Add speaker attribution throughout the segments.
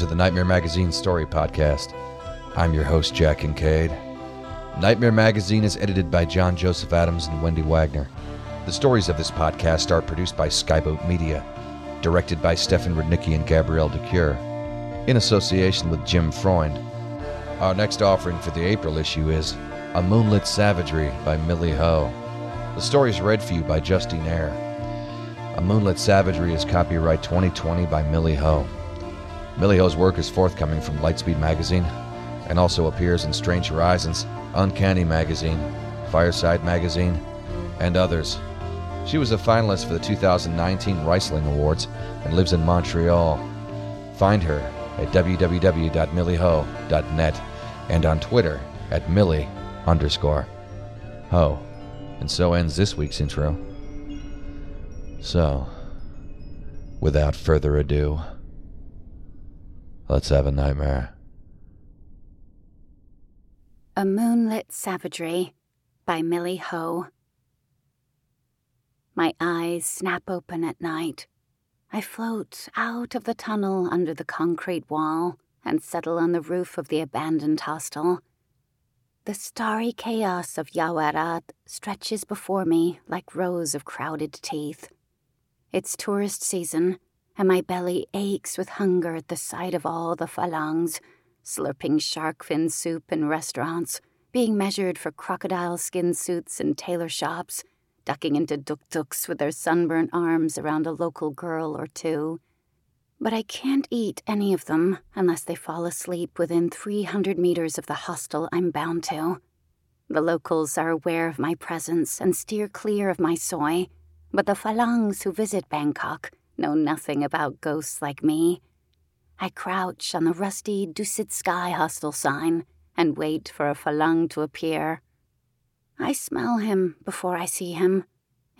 Speaker 1: to the Nightmare Magazine Story Podcast. I'm your host, Jack Kincaid. Nightmare Magazine is edited by John Joseph Adams and Wendy Wagner. The stories of this podcast are produced by Skyboat Media, directed by Stefan Rudnicki and Gabrielle de Cuir, in association with Jim Freund. Our next offering for the April issue is A Moonlit Savagery by Millie Ho. The story is read for you by Justine Eyre. A Moonlit Savagery is copyright 2020 by Millie Ho. Millie Ho's work is forthcoming from Lightspeed Magazine and also appears in Strange Horizons, Uncanny Magazine, Fireside Magazine, and others. She was a finalist for the 2019 Rhysling Awards and lives in Montreal. Find her at www.millieho.net and on Twitter at millie underscore ho. And so ends this week's intro. So, without further ado, let's have a nightmare.
Speaker 2: A Moonlit Savagery by Millie Ho. My eyes snap open at night. I float out of the tunnel under the concrete wall and settle on the roof of the abandoned hostel. The starry chaos of Yaowarat stretches before me like rows of crowded teeth. It's tourist season, and my belly aches with hunger at the sight of all the farangs, slurping shark fin soup in restaurants, being measured for crocodile skin suits in tailor shops, ducking into tuk-tuks with their sunburnt arms around a local girl or two. But I can't eat any of them unless they fall asleep within 300 meters of the hostel I'm bound to. The locals are aware of my presence and steer clear of my soi, but the farangs who visit Bangkok know nothing about ghosts like me. I crouch on the rusty Dusit Sky hostel sign and wait for a farang to appear. I smell him before I see him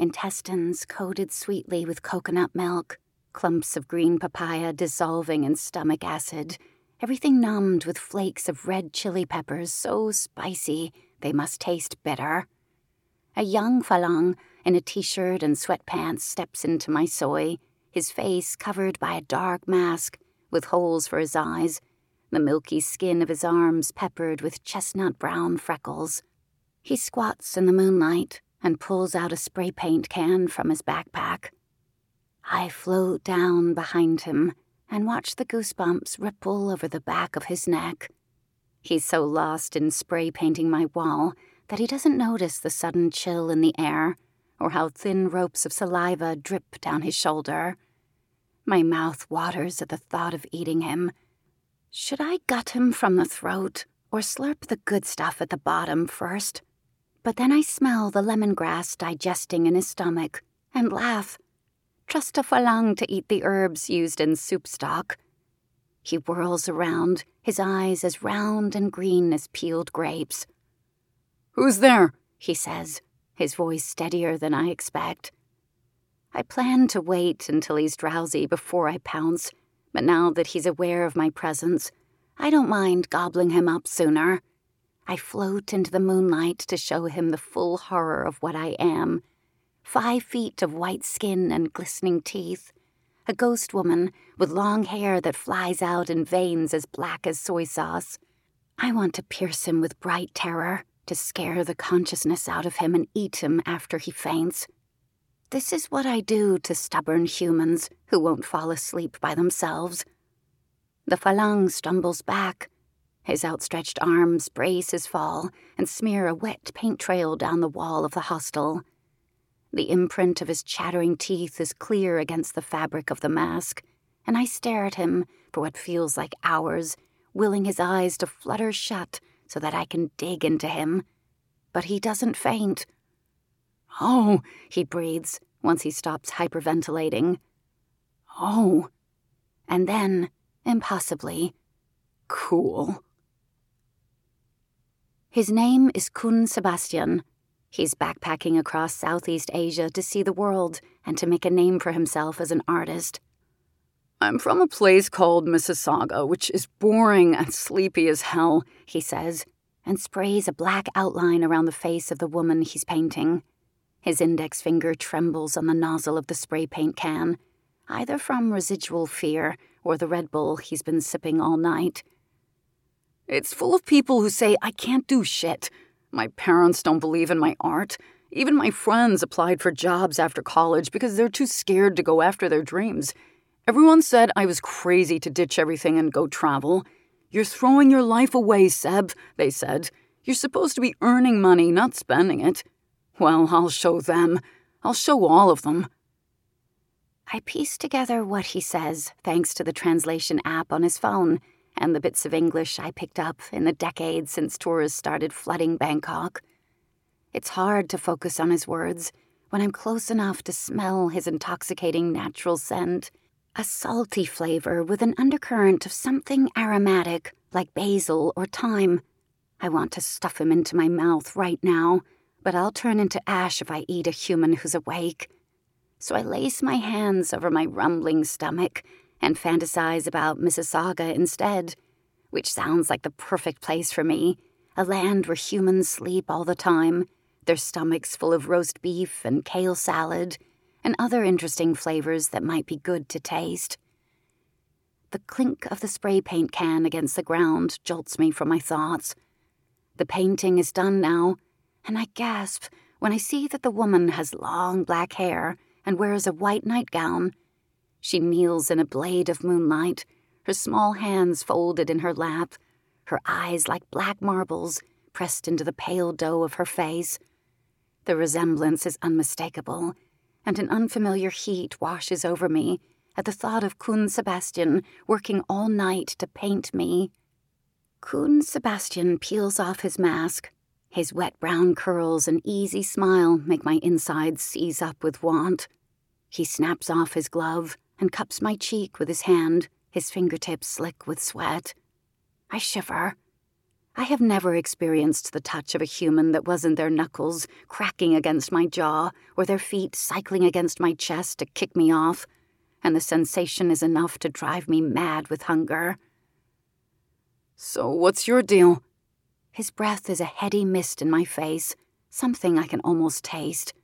Speaker 2: intestines coated sweetly with coconut milk, clumps of green papaya dissolving in stomach acid, everything numbed with flakes of red chili peppers so spicy they must taste bitter. A young farang in a t shirt and sweatpants steps into my soi, his face covered by a dark mask with holes for his eyes, the milky skin of his arms peppered with chestnut brown freckles. He squats in the moonlight and pulls out a spray paint can from his backpack. I float down behind him and watch the goosebumps ripple over the back of his neck. He's so lost in spray painting my wall that he doesn't notice the sudden chill in the air or how thin ropes of saliva drip down his shoulder. My mouth waters at the thought of eating him. Should I gut him from the throat or slurp the good stuff at the bottom first? But then I smell the lemongrass digesting in his stomach and laugh. Trust a farang to eat the herbs used in soup stock. He whirls around, his eyes as round and green as peeled grapes. Who's there? he says, his voice steadier than I expect. I plan to wait until he's drowsy before I pounce, but now that he's aware of my presence, I don't mind gobbling him up sooner. I float into the moonlight to show him the full horror of what I am five feet of white skin and glistening teeth, a ghost woman with long hair that flies out in veins as black as soy sauce. I want to pierce him with bright terror, to scare the consciousness out of him and eat him after he faints. This is what I do to stubborn humans who won't fall asleep by themselves. The Farang stumbles back, his outstretched arms brace his fall and smear a wet paint trail down the wall of the hostel. The imprint of his chattering teeth is clear against the fabric of the mask, and I stare at him for what feels like hours, willing his eyes to flutter shut so that I can dig into him. But he doesn't faint. Oh, he breathes once he stops hyperventilating. Oh. And then, impossibly, cool. His name is Khun Sebastian. He's backpacking across Southeast Asia to see the world and to make a name for himself as an artist. I'm from a place called Mississauga, which is boring and sleepy as hell, he says, and sprays a black outline around the face of the woman he's painting. His index finger trembles on the nozzle of the spray paint can, either from residual fear or the Red Bull he's been sipping all night.
Speaker 3: It's full of people who say I can't do shit. My parents don't believe in my art. Even my friends applied for jobs after college because they're too scared to go after their dreams. Everyone said I was crazy to ditch everything and go travel. You're throwing your life away, Seb, they said. You're supposed to be earning money, not spending it. Well, I'll show them. I'll show all of them.
Speaker 2: I piece together what he says thanks to the translation app on his phone and the bits of English I picked up in the decades since tourists started flooding Bangkok. It's hard to focus on his words when I'm close enough to smell his intoxicating natural scent. A salty flavor with an undercurrent of something aromatic like basil or thyme. I want to stuff him into my mouth right now, but I'll turn into ash if I eat a human who's awake. So I lace my hands over my rumbling stomach and fantasize about Mississauga instead, which sounds like the perfect place for me a land where humans sleep all the time, their stomachs full of roast beef and kale salad, and other interesting flavors that might be good to taste. The clink of the spray paint can against the ground jolts me from my thoughts. The painting is done now, and I gasp when I see that the woman has long black hair and wears a white nightgown. She kneels in a blade of moonlight, her small hands folded in her lap, her eyes like black marbles pressed into the pale dough of her face. The resemblance is unmistakable, and an unfamiliar heat washes over me at the thought of Khun Sebastian working all night to paint me. Khun Sebastian peels off his mask. His wet brown curls and easy smile make my insides seize up with want. He snaps off his glove and cups my cheek with his hand, his fingertips slick with sweat. I shiver. I have never experienced the touch of a human that wasn't their knuckles cracking against my jaw or their feet cycling against my chest to kick me off, and the sensation is enough to drive me mad with hunger.
Speaker 3: So, what's your deal?
Speaker 2: His breath is a heady mist in my face, something I can almost taste.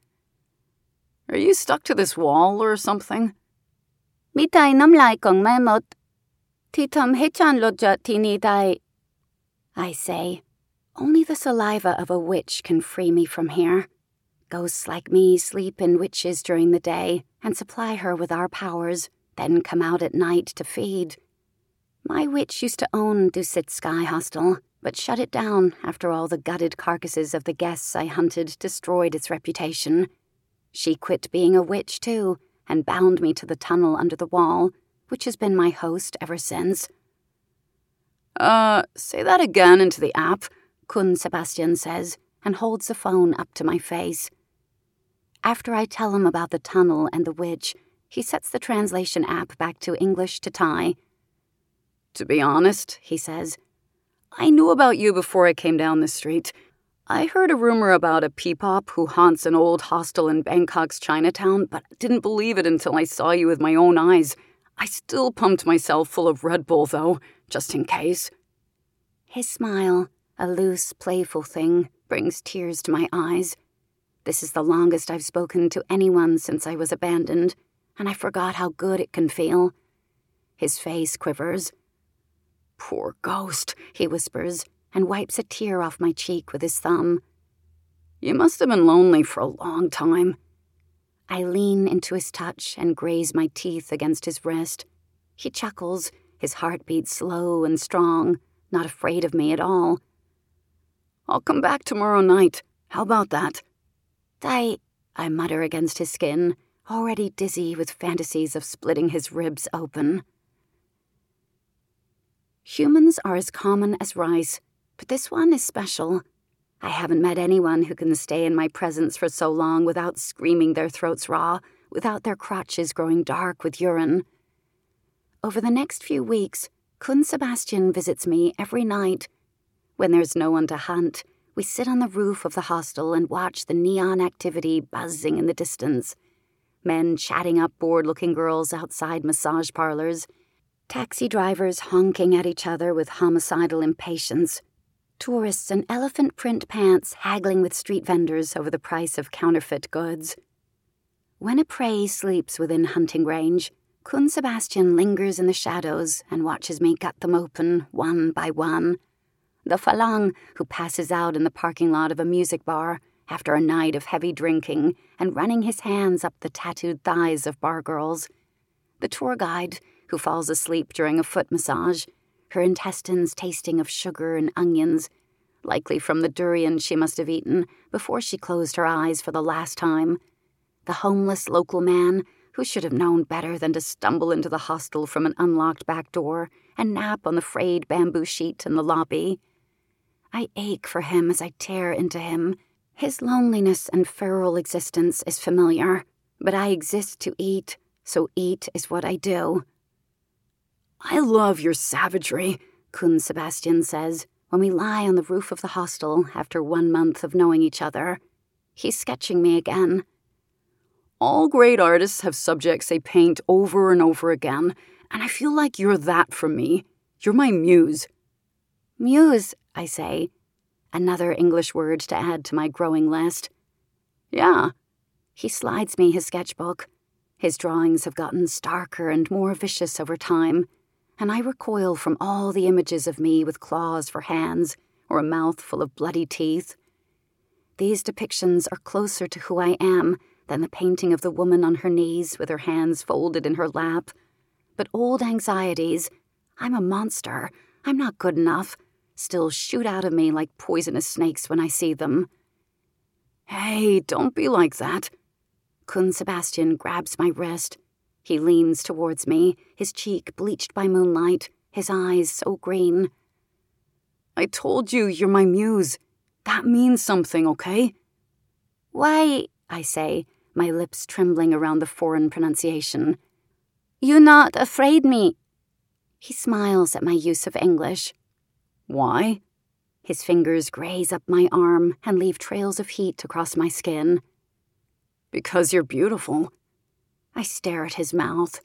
Speaker 3: Are you stuck to this wall or something?
Speaker 4: Mitai namlai kong memot. Titam hechan loja tini dai
Speaker 2: I say, only the saliva of a witch can free me from here. Ghosts like me sleep in witches during the day and supply her with our powers, then come out at night to feed. My witch used to own Dusit Sky Hostel, but shut it down after all the gutted carcasses of the guests I hunted destroyed its reputation. She quit being a witch, too, and bound me to the tunnel under the wall, which has been my host ever since.
Speaker 3: Uh, say that again into the app,
Speaker 2: Khun Sebastian says, and holds the phone up to my face. After I tell him about the tunnel and the witch, he sets the translation app back to English to Thai.
Speaker 3: To be honest, he says, I knew about you before I came down the street. I heard a rumor about a phi pop who haunts an old hostel in Bangkok's Chinatown, but didn't believe it until I saw you with my own eyes. I still pumped myself full of Red Bull, though just in case.
Speaker 2: His smile, a loose, playful thing, brings tears to my eyes. This is the longest I've spoken to anyone since I was abandoned, and I forgot how good it can feel. His face quivers.
Speaker 3: Poor ghost,
Speaker 2: he whispers, and wipes a tear off my cheek with his thumb.
Speaker 3: You must have been lonely for a long time.
Speaker 2: I lean into his touch and graze my teeth against his wrist. He chuckles his heartbeat slow and strong, not afraid of me at all.
Speaker 3: I'll come back tomorrow night. How about that?
Speaker 2: I, I mutter against his skin, already dizzy with fantasies of splitting his ribs open. Humans are as common as rice, but this one is special. I haven't met anyone who can stay in my presence for so long without screaming their throats raw, without their crotches growing dark with urine. Over the next few weeks, Khun Sebastian visits me every night. When there's no one to hunt, we sit on the roof of the hostel and watch the neon activity buzzing in the distance. Men chatting up bored looking girls outside massage parlors, taxi drivers honking at each other with homicidal impatience, tourists in elephant print pants haggling with street vendors over the price of counterfeit goods. When a prey sleeps within hunting range, Khun Sebastian lingers in the shadows and watches me cut them open one by one. The farang who passes out in the parking lot of a music bar after a night of heavy drinking and running his hands up the tattooed thighs of bar girls. The tour guide who falls asleep during a foot massage, her intestines tasting of sugar and onions, likely from the durian she must have eaten before she closed her eyes for the last time. The homeless local man who should have known better than to stumble into the hostel from an unlocked back door and nap on the frayed bamboo sheet in the lobby. I ache for him as I tear into him. His loneliness and feral existence is familiar, but I exist to eat, so eat is what I do.
Speaker 3: I love your savagery,
Speaker 2: Khun Sebastian says when we lie on the roof of the hostel after one month of knowing each other. He's sketching me again.
Speaker 3: All great artists have subjects they paint over and over again, and I feel like you're that for me. You're my muse.
Speaker 2: Muse, I say. Another English word to add to my growing list.
Speaker 3: Yeah.
Speaker 2: He slides me his sketchbook. His drawings have gotten starker and more vicious over time, and I recoil from all the images of me with claws for hands or a mouth full of bloody teeth. These depictions are closer to who I am than the painting of the woman on her knees with her hands folded in her lap. But old anxieties, I'm a monster, I'm not good enough, still shoot out of me like poisonous snakes when I see them.
Speaker 3: Hey, don't be like that.
Speaker 2: Khun Sebastian grabs my wrist. He leans towards me, his cheek bleached by moonlight, his eyes so green.
Speaker 3: I told you you're my muse. That means something, okay?
Speaker 2: Why, I say, my lips trembling around the foreign pronunciation. You not afraid me? He smiles at my use of English.
Speaker 3: Why?
Speaker 2: His fingers graze up my arm and leave trails of heat across my skin.
Speaker 3: Because you're beautiful.
Speaker 2: I stare at his mouth.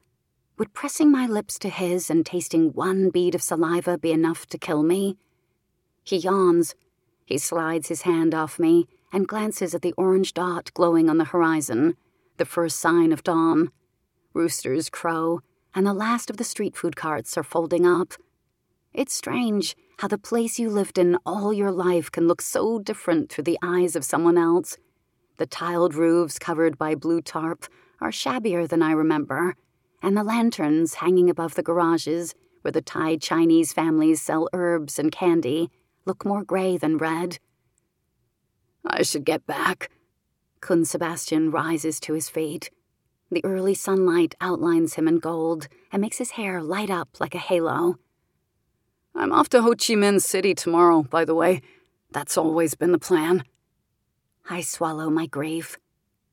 Speaker 2: Would pressing my lips to his and tasting one bead of saliva be enough to kill me? He yawns. He slides his hand off me and glances at the orange dot glowing on the horizon, the first sign of dawn. Roosters crow, and the last of the street food carts are folding up. It's strange how the place you lived in all your life can look so different through the eyes of someone else. The tiled roofs covered by blue tarp are shabbier than I remember, and the lanterns hanging above the garages where the Thai Chinese families sell herbs and candy look more gray than red.
Speaker 3: I should get back.
Speaker 2: Khun Sebastian rises to his feet. The early sunlight outlines him in gold and makes his hair light up like a halo.
Speaker 3: I'm off to Ho Chi Minh City tomorrow, by the way. That's always been the plan.
Speaker 2: I swallow my grief.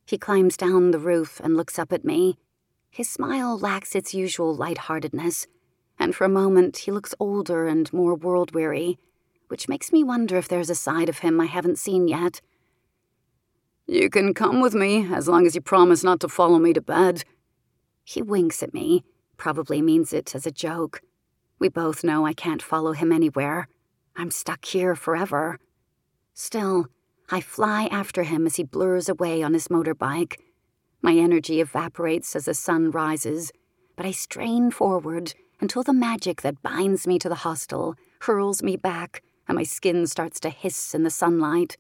Speaker 2: He climbs down the roof and looks up at me. His smile lacks its usual light-heartedness, and for a moment he looks older and more world-weary, which makes me wonder if there's a side of him I haven't seen yet.
Speaker 3: You can come with me as long as you promise not to follow me to bed.
Speaker 2: He winks at me, probably means it as a joke. We both know I can't follow him anywhere. I'm stuck here forever. Still, I fly after him as he blurs away on his motorbike. My energy evaporates as the sun rises, but I strain forward until the magic that binds me to the hostel hurls me back and my skin starts to hiss in the sunlight.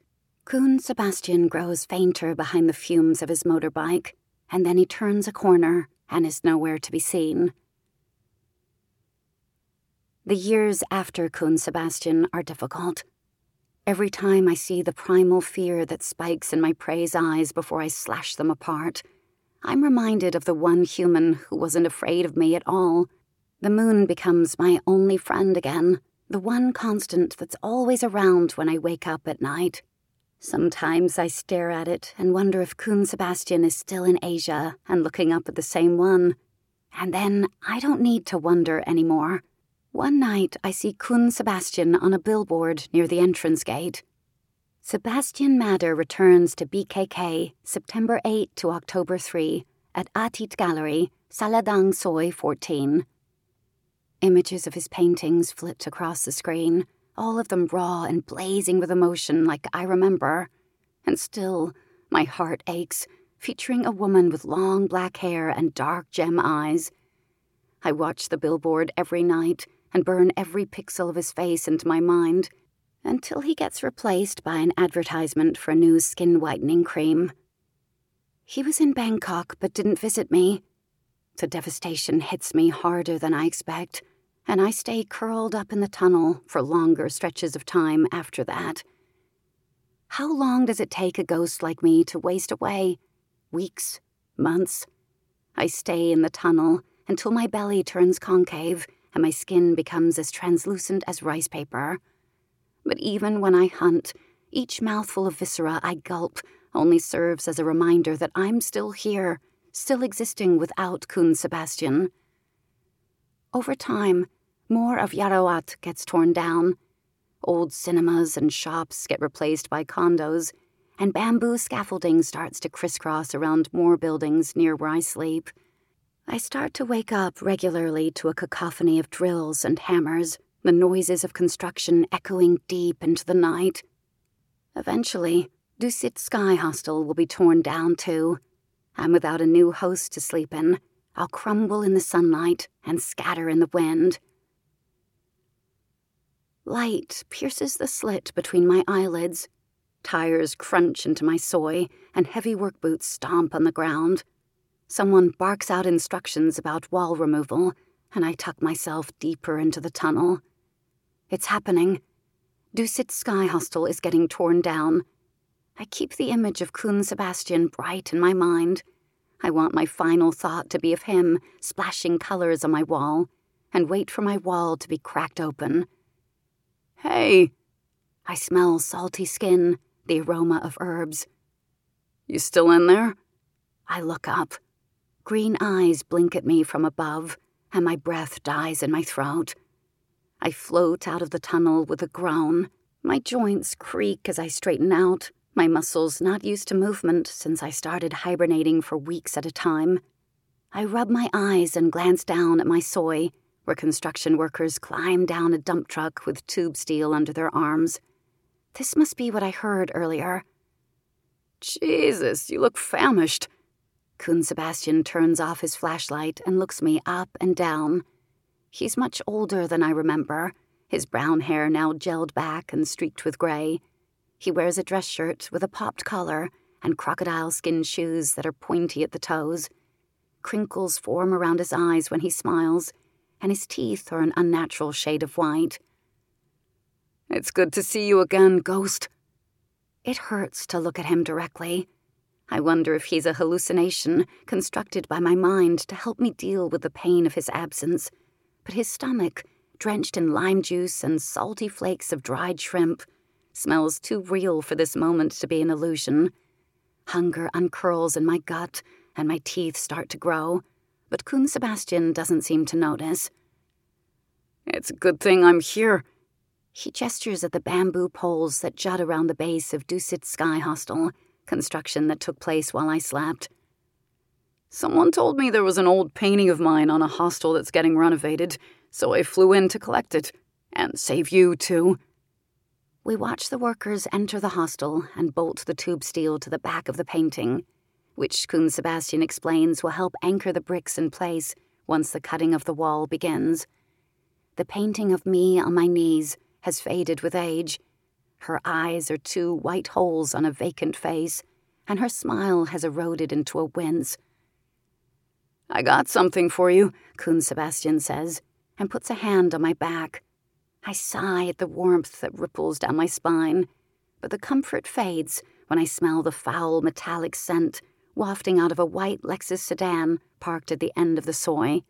Speaker 2: Khun Sebastian grows fainter behind the fumes of his motorbike, and then he turns a corner and is nowhere to be seen. The years after Khun Sebastian are difficult. Every time I see the primal fear that spikes in my prey's eyes before I slash them apart, I'm reminded of the one human who wasn't afraid of me at all. The moon becomes my only friend again, the one constant that's always around when I wake up at night. Sometimes I stare at it and wonder if Khun Sebastian is still in Asia and looking up at the same one. And then I don't need to wonder anymore. One night I see Khun Sebastian on a billboard near the entrance gate. Sebastian Mader returns to BKK September 8 to October 3 at Atit Gallery, Saladang Soi 14. Images of his paintings flit across the screen, all of them raw and blazing with emotion like I remember. And still, my heart aches, featuring a woman with long black hair and dark gem eyes, I watch the billboard every night and burn every pixel of his face into my mind until he gets replaced by an advertisement for a new skin whitening cream. He was in Bangkok but didn't visit me. The devastation hits me harder than I expect, and I stay curled up in the tunnel for longer stretches of time after that. How long does it take a ghost like me to waste away? Weeks? Months? I stay in the tunnel until my belly turns concave and my skin becomes as translucent as rice paper. But even when I hunt, each mouthful of viscera I gulp only serves as a reminder that I'm still here, still existing without Khun Sebastian. Over time, more of Yaowarat gets torn down. Old cinemas and shops get replaced by condos, and bamboo scaffolding starts to crisscross around more buildings near where I sleep. I start to wake up regularly to a cacophony of drills and hammers the noises of construction echoing deep into the night. Eventually, Dusit Sky Hostel will be torn down too, I'm without a new host to sleep in, I'll crumble in the sunlight and scatter in the wind. Light pierces the slit between my eyelids. Tires crunch into my soi, and heavy work boots stomp on the ground. Someone barks out instructions about wall removal, and I tuck myself deeper into the tunnel. It's happening. Dusit Sky Hostel is getting torn down. I keep the image of Khun Sebastian bright in my mind. I want my final thought to be of him splashing colors on my wall, and wait for my wall to be cracked open. Hey! I smell salty skin, the aroma of herbs. You still in there? I look up. Green eyes blink at me from above, and my breath dies in my throat. I float out of the tunnel with a groan. My joints creak as I straighten out, my muscles not used to movement since I started hibernating for weeks at a time. I rub my eyes and glance down at my soi, where construction workers climb down a dump truck with tube steel under their arms. This must be what I heard earlier. Jesus, you look famished. Khun Sebastian turns off his flashlight and looks me up and down. He's much older than I remember, his brown hair now gelled back and streaked with gray. He wears a dress shirt with a popped collar and crocodile skin shoes that are pointy at the toes. Crinkles form around his eyes when he smiles, and his teeth are an unnatural shade of white. It's good to see you again, Ghost. It hurts to look at him directly. I wonder if he's a hallucination constructed by my mind to help me deal with the pain of his absence but his stomach, drenched in lime juice and salty flakes of dried shrimp, smells too real for this moment to be an illusion. Hunger uncurls in my gut, and my teeth start to grow, but Khun Sebastian doesn't seem to notice. It's a good thing I'm here. He gestures at the bamboo poles that jut around the base of Dusit Sky Hostel, construction that took place while I slept. Someone told me there was an old painting of mine on a hostel that's getting renovated, so I flew in to collect it. And save you, too. We watch the workers enter the hostel and bolt the tube steel to the back of the painting, which Khun Sebastian explains will help anchor the bricks in place once the cutting of the wall begins. The painting of me on my knees has faded with age. Her eyes are two white holes on a vacant face, and her smile has eroded into a wince I got something for you, Khun Sebastian says, and puts a hand on my back. I sigh at the warmth that ripples down my spine, but the comfort fades when I smell the foul metallic scent wafting out of a white Lexus sedan parked at the end of the soi.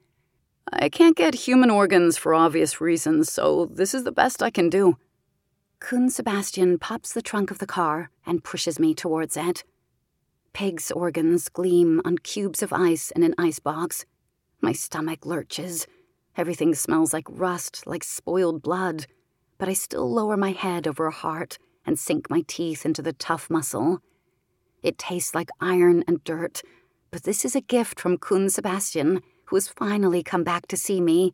Speaker 2: I can't get human organs for obvious reasons, so this is the best I can do. Khun Sebastian pops the trunk of the car and pushes me towards it. Pig's organs gleam on cubes of ice in an icebox. My stomach lurches. Everything smells like rust, like spoiled blood. But I still lower my head over a heart and sink my teeth into the tough muscle. It tastes like iron and dirt, but this is a gift from Khun Sebastian, who has finally come back to see me.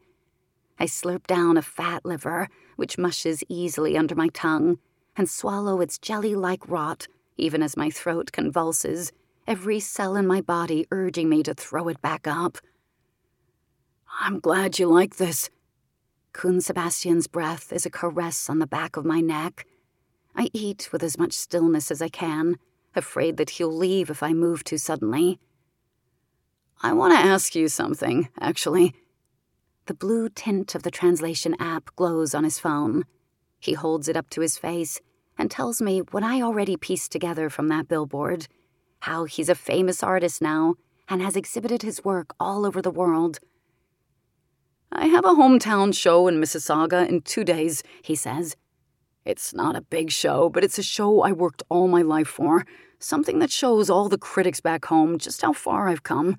Speaker 2: I slurp down a fat liver, which mushes easily under my tongue, and swallow its jelly like rot even as my throat convulses, every cell in my body urging me to throw it back up.
Speaker 3: I'm glad you like this. Khun Sebastian's breath is a caress on the back of my neck. I eat with as much stillness as I can, afraid that he'll leave if I move too suddenly. I want to ask you something, actually. The blue tint of the translation app glows on his phone. He holds it up to his face and tells me what I already pieced together from that billboard how he's a famous artist now and has exhibited his work all over the world. I have a hometown show in Mississauga in two days, he says. It's not a big show, but it's a show I worked all my life for, something that shows all the critics back home just how far I've come.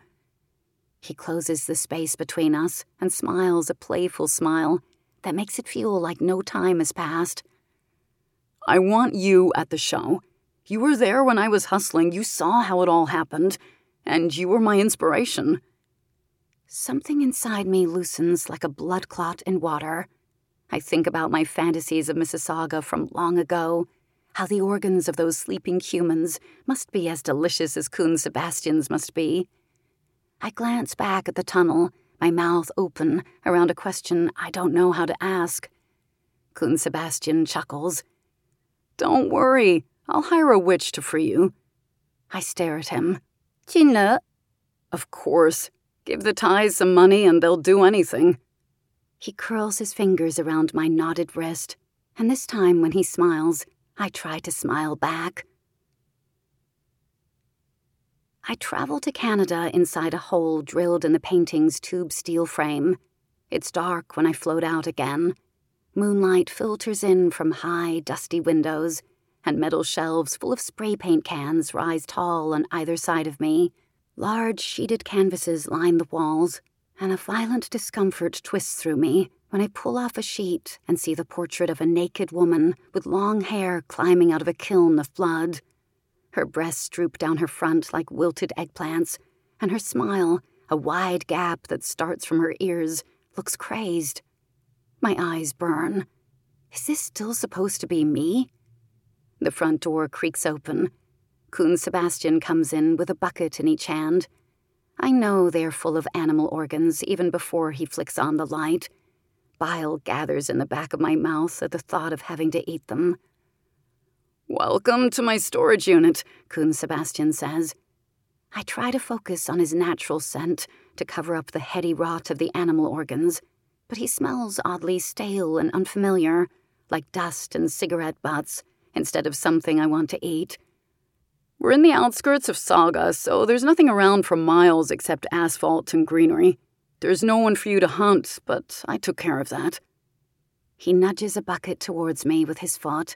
Speaker 3: He closes the space between us and smiles a playful smile that makes it feel like no time has passed. I want you at the show. You were there when I was hustling, you saw how it all happened, and you were my inspiration. Something inside me loosens like a blood clot in water. I think about my fantasies of Mississauga from long ago, how the organs of those sleeping humans must be as delicious as Khun Sebastian's must be. I glance back at the tunnel, my mouth open around a question I don't know how to ask. Khun Sebastian chuckles. Don't worry, I'll hire a witch to free you. I stare at him.
Speaker 4: Chinle.
Speaker 3: Of course. Give the ties some money and they'll do anything.
Speaker 2: He curls his fingers around my knotted wrist, and this time when he smiles, I try to smile back. I travel to Canada inside a hole drilled in the painting's tube steel frame. It's dark when I float out again. Moonlight filters in from high, dusty windows, and metal shelves full of spray paint cans rise tall on either side of me. Large sheeted canvases line the walls, and a violent discomfort twists through me when I pull off a sheet and see the portrait of a naked woman with long hair climbing out of a kiln of blood. Her breasts droop down her front like wilted eggplants, and her smile, a wide gap that starts from her ears, looks crazed. My eyes burn. Is this still supposed to be me? The front door creaks open. Khun Sebastian comes in with a bucket in each hand. I know they are full of animal organs even before he flicks on the light. Bile gathers in the back of my mouth at the thought of having to eat them.
Speaker 3: Welcome to my storage unit, Khun Sebastian says.
Speaker 2: I try to focus on his natural scent to cover up the heady rot of the animal organs, but he smells oddly stale and unfamiliar, like dust and cigarette butts, instead of something I want to eat.
Speaker 3: We're in the outskirts of Sauga, so there's nothing around for miles except asphalt and greenery. There's no one for you to hunt, but I took care of that.
Speaker 2: He nudges a bucket towards me with his foot.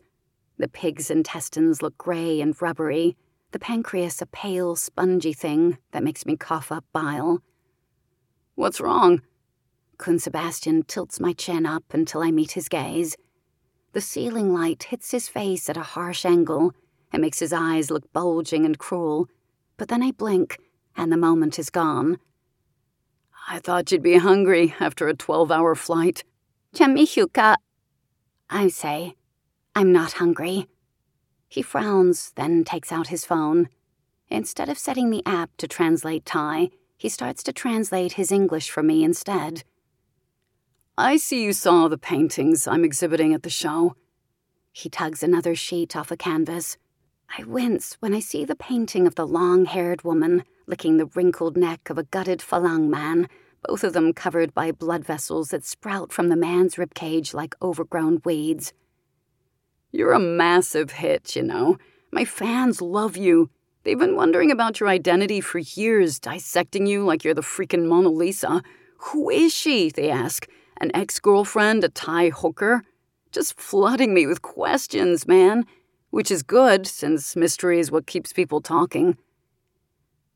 Speaker 2: The pig's intestines look grey and rubbery, the pancreas a pale, spongy thing that makes me cough up bile.
Speaker 3: What's wrong?
Speaker 2: Khun Sebastian tilts my chin up until I meet his gaze. The ceiling light hits his face at a harsh angle and makes his eyes look bulging and cruel, but then I blink and the moment is gone.
Speaker 3: I thought you'd be hungry after a 12 hour flight.
Speaker 4: Chamihuka.
Speaker 2: I say, I'm not hungry. He frowns, then takes out his phone. Instead of setting the app to translate Thai, he starts to translate his English for me instead.
Speaker 3: I see you saw the paintings I'm exhibiting at the show.
Speaker 2: He tugs another sheet off a canvas. I wince when I see the painting of the long haired woman licking the wrinkled neck of a gutted farang man, both of them covered by blood vessels that sprout from the man's ribcage like overgrown weeds.
Speaker 3: You're a massive hit, you know. My fans love you. They've been wondering about your identity for years, dissecting you like you're the freaking Mona Lisa. Who is she? They ask. An ex girlfriend, a Thai hooker? Just flooding me with questions, man. Which is good, since mystery is what keeps people talking.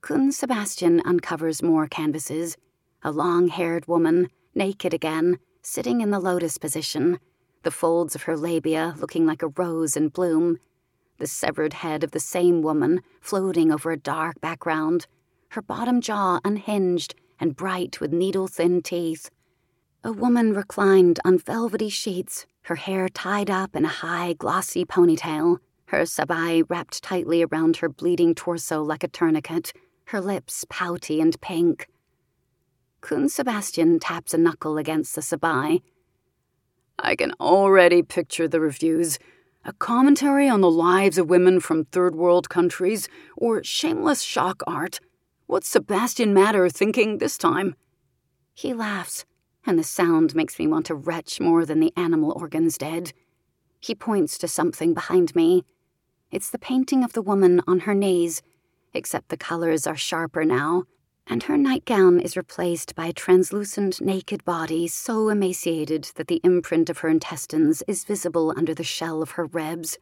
Speaker 2: Khun Sebastian uncovers more canvases. A long haired woman, naked again, sitting in the lotus position the folds of her labia looking like a rose in bloom, the severed head of the same woman floating over a dark background, her bottom jaw unhinged and bright with needle thin teeth. A woman reclined on velvety sheets, her hair tied up in a high, glossy ponytail, her sabai wrapped tightly around her bleeding torso like a tourniquet, her lips pouty and pink. Khun Sebastian taps a knuckle against the sabai.
Speaker 3: I can already picture the reviews. A commentary on the lives of women from third world countries, or shameless shock art. What's Sebastian Matter thinking this time?
Speaker 2: He laughs, and the sound makes me want to retch more than the animal organs did. He points to something behind me. It's the painting of the woman on her knees, except the colors are sharper now, and her nightgown is replaced by a translucent naked body so emaciated that the imprint of her intestines is visible under the shell of her ribs.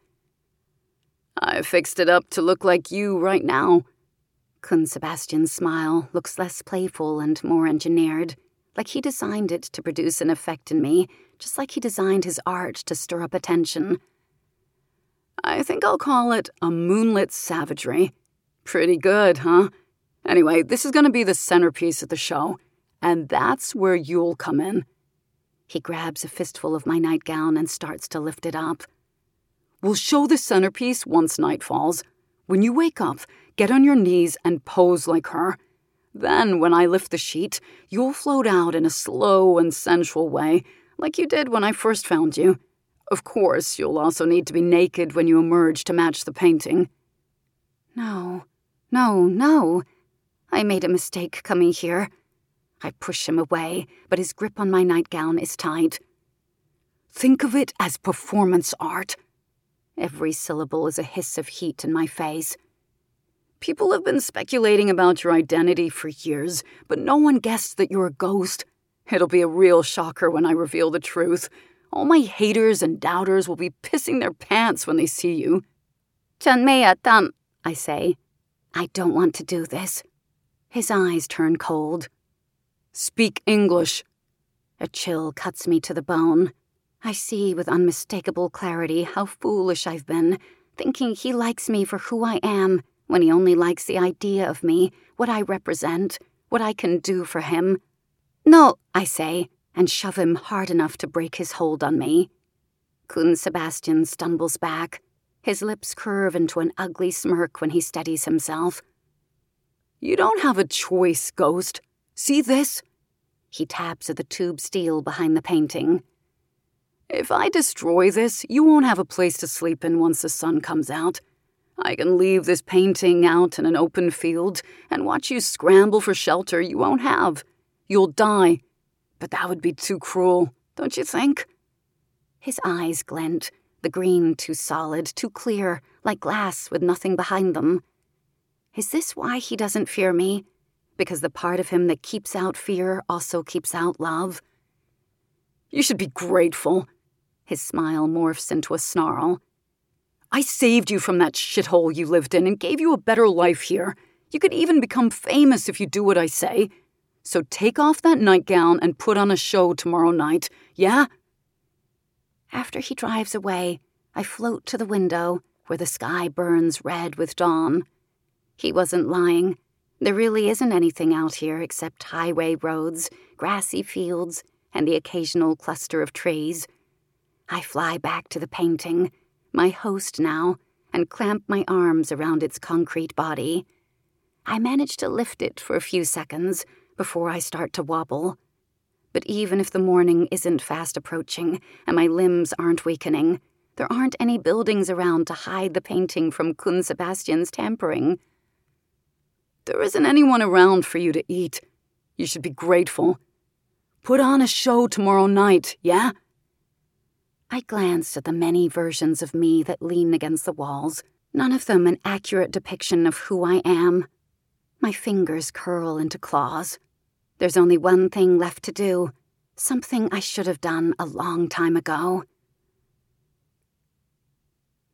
Speaker 3: I fixed it up to look like you right now.
Speaker 2: Khun Sebastian's smile looks less playful and more engineered, like he designed it to produce an effect in me, just like he designed his art to stir up attention.
Speaker 3: I think I'll call it a moonlit savagery. Pretty good, huh? Anyway, this is going to be the centerpiece of the show, and that's where you'll come in.
Speaker 2: He grabs a fistful of my nightgown and starts to lift it up.
Speaker 3: We'll show the centerpiece once night falls. When you wake up, get on your knees and pose like her. Then, when I lift the sheet, you'll float out in a slow and sensual way, like you did when I first found you. Of course, you'll also need to be naked when you emerge to match the painting.
Speaker 2: No, no, no. I made a mistake coming here. I push him away, but his grip on my nightgown is tight.
Speaker 3: Think of it as performance art.
Speaker 2: Every syllable is a hiss of heat in my face.
Speaker 3: People have been speculating about your identity for years, but no one guessed that you're a ghost. It'll be a real shocker when I reveal the truth. All my haters and doubters will be pissing their pants when they see you.
Speaker 2: Chanmeyatam, I say. I don't want to do this. His eyes turn cold.
Speaker 3: Speak English.
Speaker 2: A chill cuts me to the bone. I see with unmistakable clarity how foolish I've been, thinking he likes me for who I am when he only likes the idea of me, what I represent, what I can do for him. No, I say, and shove him hard enough to break his hold on me. Khun Sebastian stumbles back. His lips curve into an ugly smirk when he steadies himself.
Speaker 3: You don't have a choice, Ghost. See this?
Speaker 2: He taps at the tube steel behind the painting.
Speaker 3: If I destroy this, you won't have a place to sleep in once the sun comes out. I can leave this painting out in an open field and watch you scramble for shelter you won't have. You'll die. But that would be too cruel, don't you think?
Speaker 2: His eyes glint, the green too solid, too clear, like glass with nothing behind them. Is this why he doesn't fear me? Because the part of him that keeps out fear also keeps out love?
Speaker 3: You should be grateful. His smile morphs into a snarl. I saved you from that shithole you lived in and gave you a better life here. You could even become famous if you do what I say. So take off that nightgown and put on a show tomorrow night, yeah?
Speaker 2: After he drives away, I float to the window where the sky burns red with dawn. He wasn't lying. There really isn't anything out here except highway roads, grassy fields, and the occasional cluster of trees. I fly back to the painting, my host now, and clamp my arms around its concrete body. I manage to lift it for a few seconds before I start to wobble. But even if the morning isn't fast approaching and my limbs aren't weakening, there aren't any buildings around to hide the painting from Khun Sebastian's tampering.
Speaker 3: There isn't anyone around for you to eat. You should be grateful. Put on a show tomorrow night, yeah?
Speaker 2: I glanced at the many versions of me that lean against the walls, none of them an accurate depiction of who I am. My fingers curl into claws. There's only one thing left to do, something I should have done a long time ago.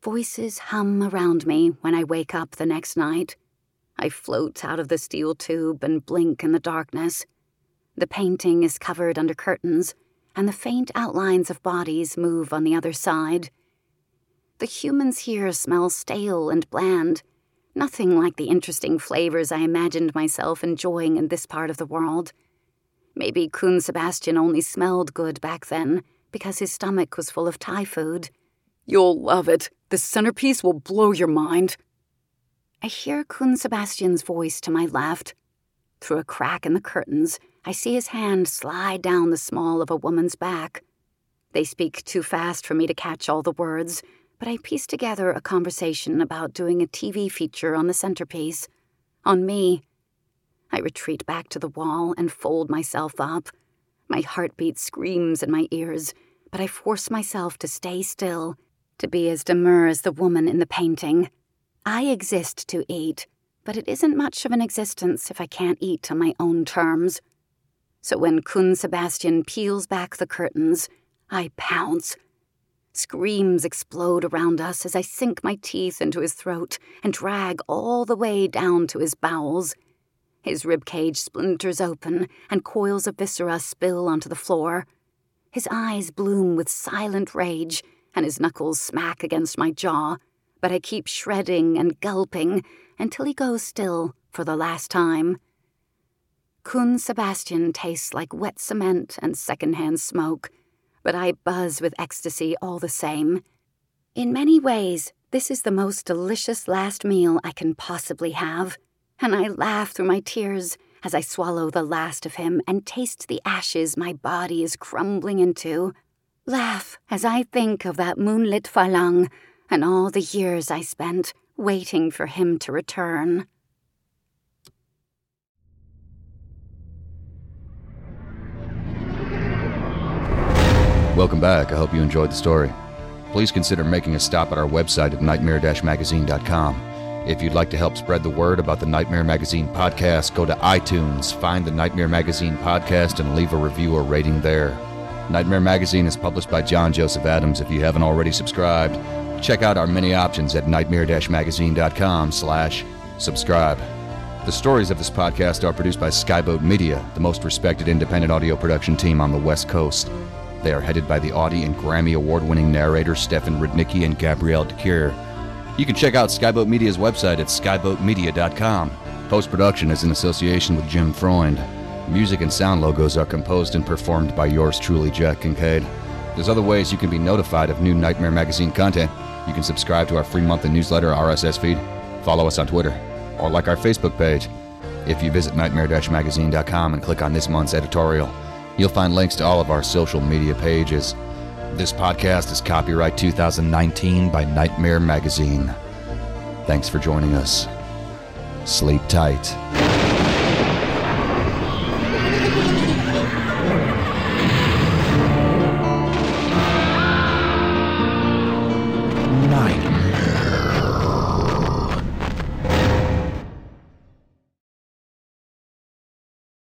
Speaker 2: Voices hum around me when I wake up the next night. I float out of the steel tube and blink in the darkness. The painting is covered under curtains, and the faint outlines of bodies move on the other side. The humans here smell stale and bland, nothing like the interesting flavors I imagined myself enjoying in this part of the world. Maybe Khun Sebastian only smelled good back then because his stomach was full of Thai food.
Speaker 3: You'll love it. The centerpiece will blow your mind.
Speaker 2: I hear Khun Sebastian's voice to my left. Through a crack in the curtains, I see his hand slide down the small of a woman's back. They speak too fast for me to catch all the words, but I piece together a conversation about doing a TV feature on the centerpiece. On me. I retreat back to the wall and fold myself up. My heartbeat screams in my ears, but I force myself to stay still, to be as demure as the woman in the painting. I exist to eat, but it isn't much of an existence if I can't eat on my own terms. So when Khun Sebastian peels back the curtains, I pounce. Screams explode around us as I sink my teeth into his throat and drag all the way down to his bowels. His rib cage splinters open and coils of viscera spill onto the floor. His eyes bloom with silent rage and his knuckles smack against my jaw, but I keep shredding and gulping until he goes still for the last time. Khun Sebastian tastes like wet cement and secondhand smoke, but I buzz with ecstasy all the same. In many ways, this is the most delicious last meal I can possibly have and I laugh through my tears as I swallow the last of him and taste the ashes my body is crumbling into. Laugh as I think of that moonlit Farang and all the years I spent waiting for him to return.
Speaker 1: Welcome back. I hope you enjoyed the story. Please consider making a stop at our website at nightmare-magazine.com. If you'd like to help spread the word about the Nightmare Magazine podcast, go to iTunes, find the Nightmare Magazine podcast, and leave a review or rating there. Nightmare Magazine is published by John Joseph Adams. If you haven't already subscribed, check out our many options at nightmare-magazine.com slash subscribe. The stories of this podcast are produced by Skyboat Media, the most respected independent audio production team on the West Coast. They are headed by the Audie and Grammy award-winning narrators Stefan Rudnicki and Gabrielle de Cuir. You can check out Skyboat Media's website at skyboatmedia.com. Post production is in association with Jim Freund. Music and sound logos are composed and performed by yours truly, Jack Kincaid. There's other ways you can be notified of new Nightmare Magazine content. You can subscribe to our free monthly newsletter RSS feed, follow us on Twitter, or like our Facebook page. If you visit nightmare-magazine.com and click on this month's editorial, you'll find links to all of our social media pages. This podcast is copyright 2019 by Nightmare Magazine. Thanks for joining us. Sleep tight.